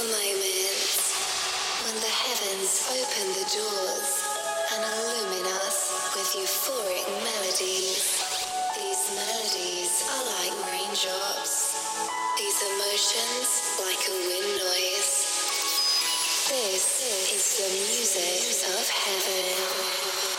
the moments when the heavens open the doors and illumine us with euphoric melodies. These melodies are like raindrops, these emotions like a wind noise. This is the music of heaven.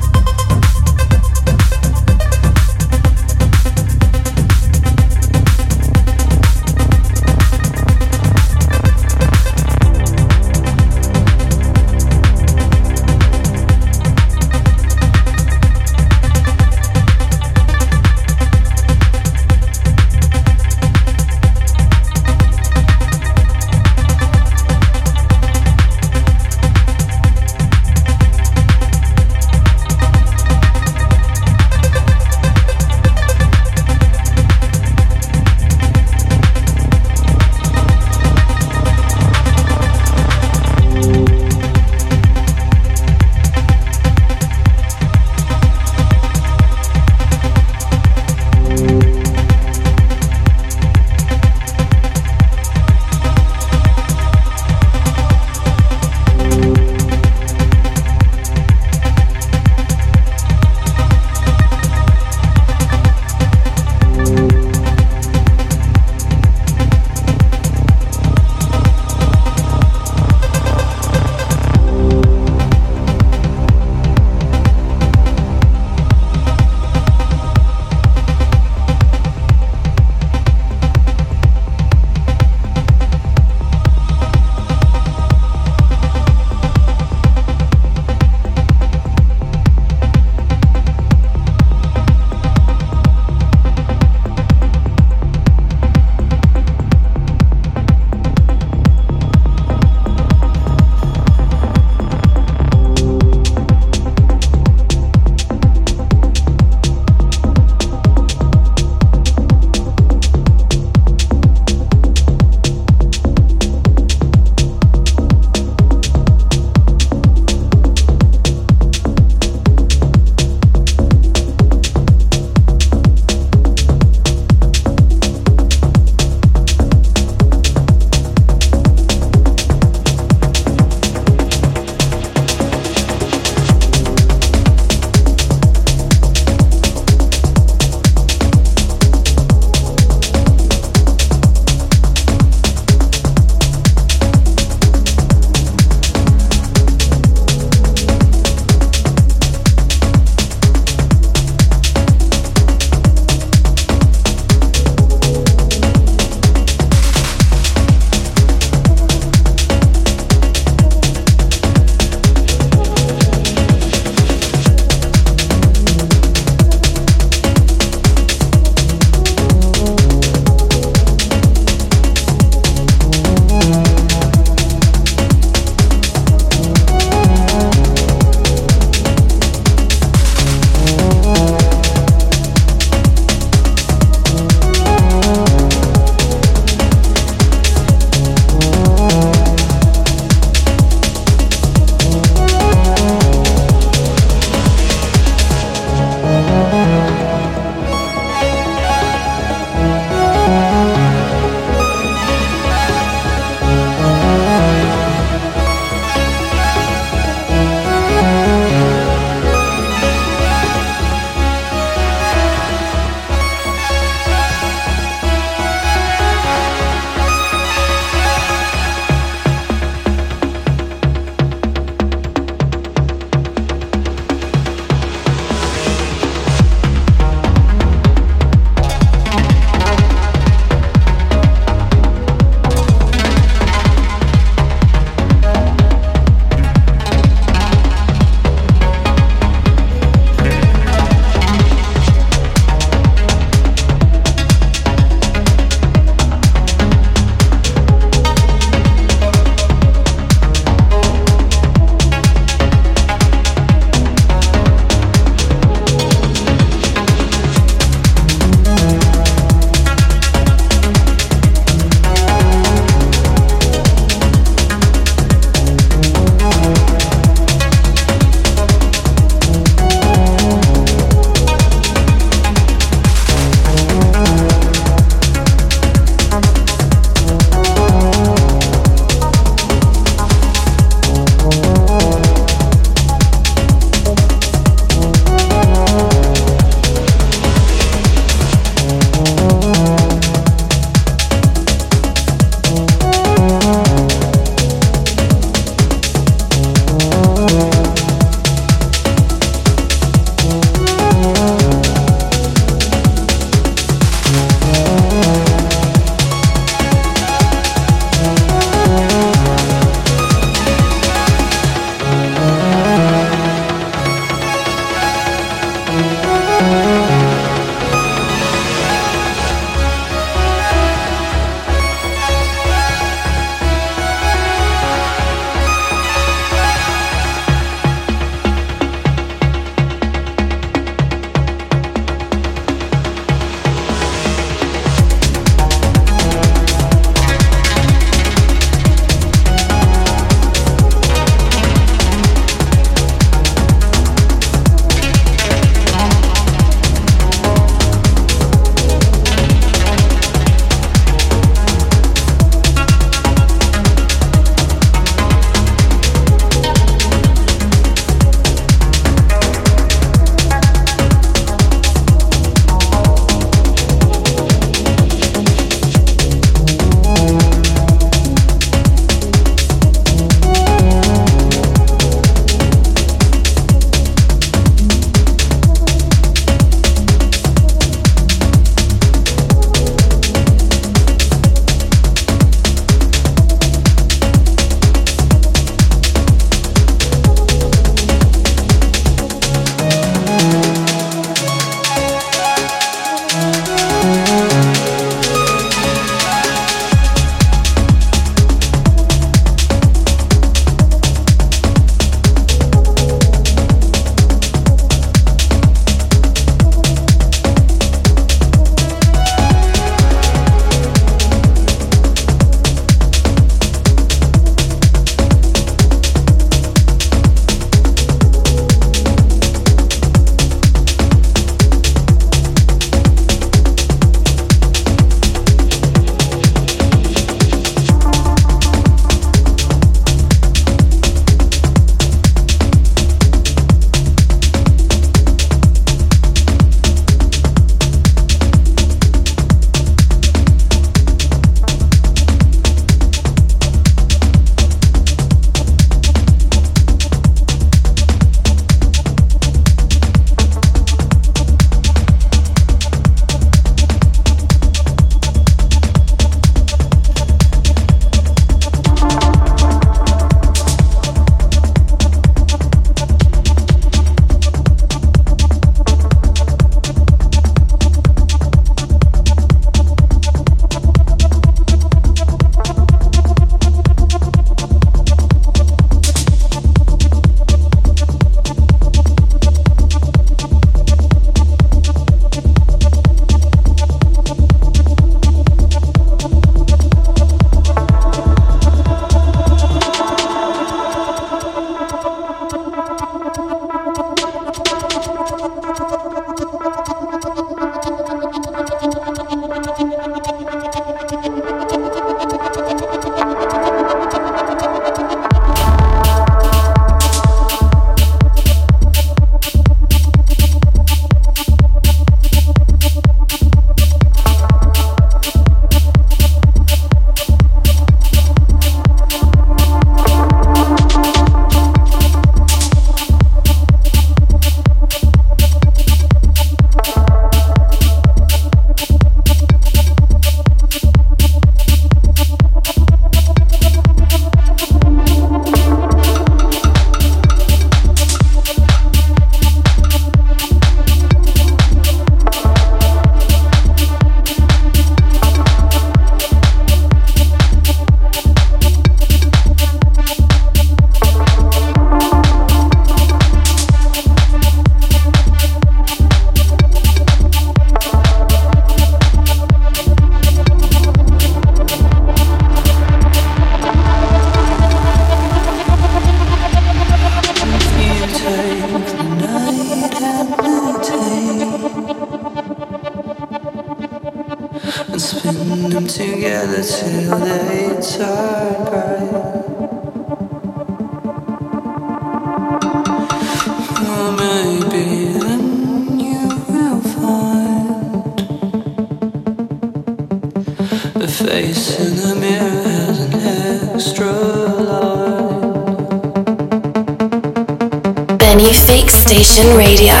Radio.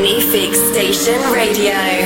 Magnific Station Radio.